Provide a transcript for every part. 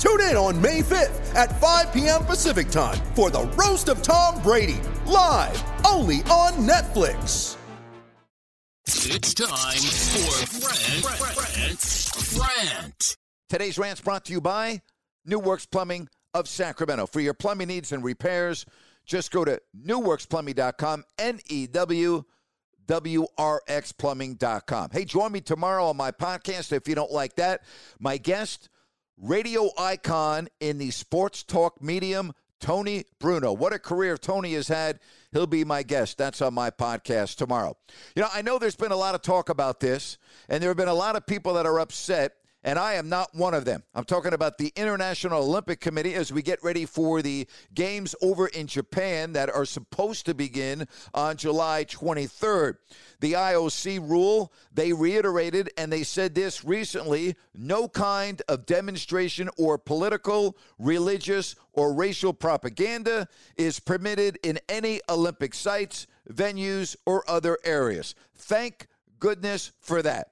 Tune in on May 5th at 5 p.m. Pacific time for the Roast of Tom Brady, live only on Netflix. It's time for Grant, Grant, Grant. Today's rant's brought to you by New Works Plumbing of Sacramento. For your plumbing needs and repairs, just go to newwrxplumbing.com, N E W W R X plumbing.com. Hey, join me tomorrow on my podcast if you don't like that. My guest, radio icon in the sports talk medium, Tony Bruno. What a career Tony has had. He'll be my guest. That's on my podcast tomorrow. You know, I know there's been a lot of talk about this, and there have been a lot of people that are upset and I am not one of them. I'm talking about the International Olympic Committee as we get ready for the games over in Japan that are supposed to begin on July 23rd. The IOC rule, they reiterated and they said this recently no kind of demonstration or political, religious, or racial propaganda is permitted in any Olympic sites, venues, or other areas. Thank goodness for that.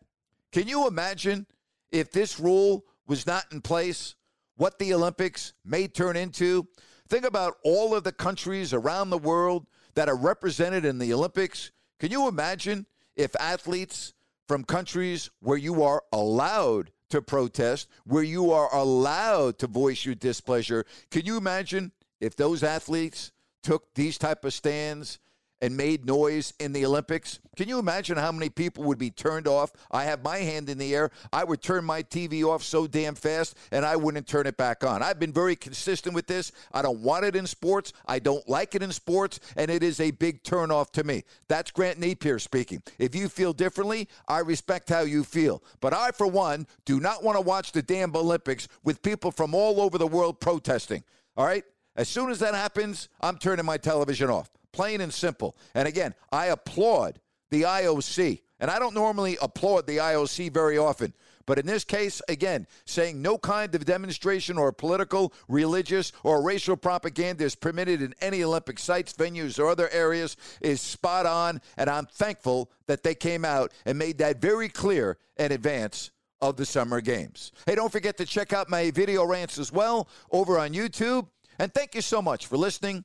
Can you imagine? If this rule was not in place, what the Olympics may turn into. Think about all of the countries around the world that are represented in the Olympics. Can you imagine if athletes from countries where you are allowed to protest, where you are allowed to voice your displeasure, can you imagine if those athletes took these type of stands and made noise in the Olympics. Can you imagine how many people would be turned off? I have my hand in the air. I would turn my TV off so damn fast and I wouldn't turn it back on. I've been very consistent with this. I don't want it in sports. I don't like it in sports, and it is a big turnoff to me. That's Grant Napear speaking. If you feel differently, I respect how you feel. But I, for one, do not want to watch the damn Olympics with people from all over the world protesting. All right? As soon as that happens, I'm turning my television off plain and simple. And again, I applaud the IOC. And I don't normally applaud the IOC very often. But in this case, again, saying no kind of demonstration or political, religious, or racial propaganda is permitted in any Olympic sites, venues, or other areas is spot on. And I'm thankful that they came out and made that very clear in advance of the Summer Games. Hey, don't forget to check out my video rants as well over on YouTube. And thank you so much for listening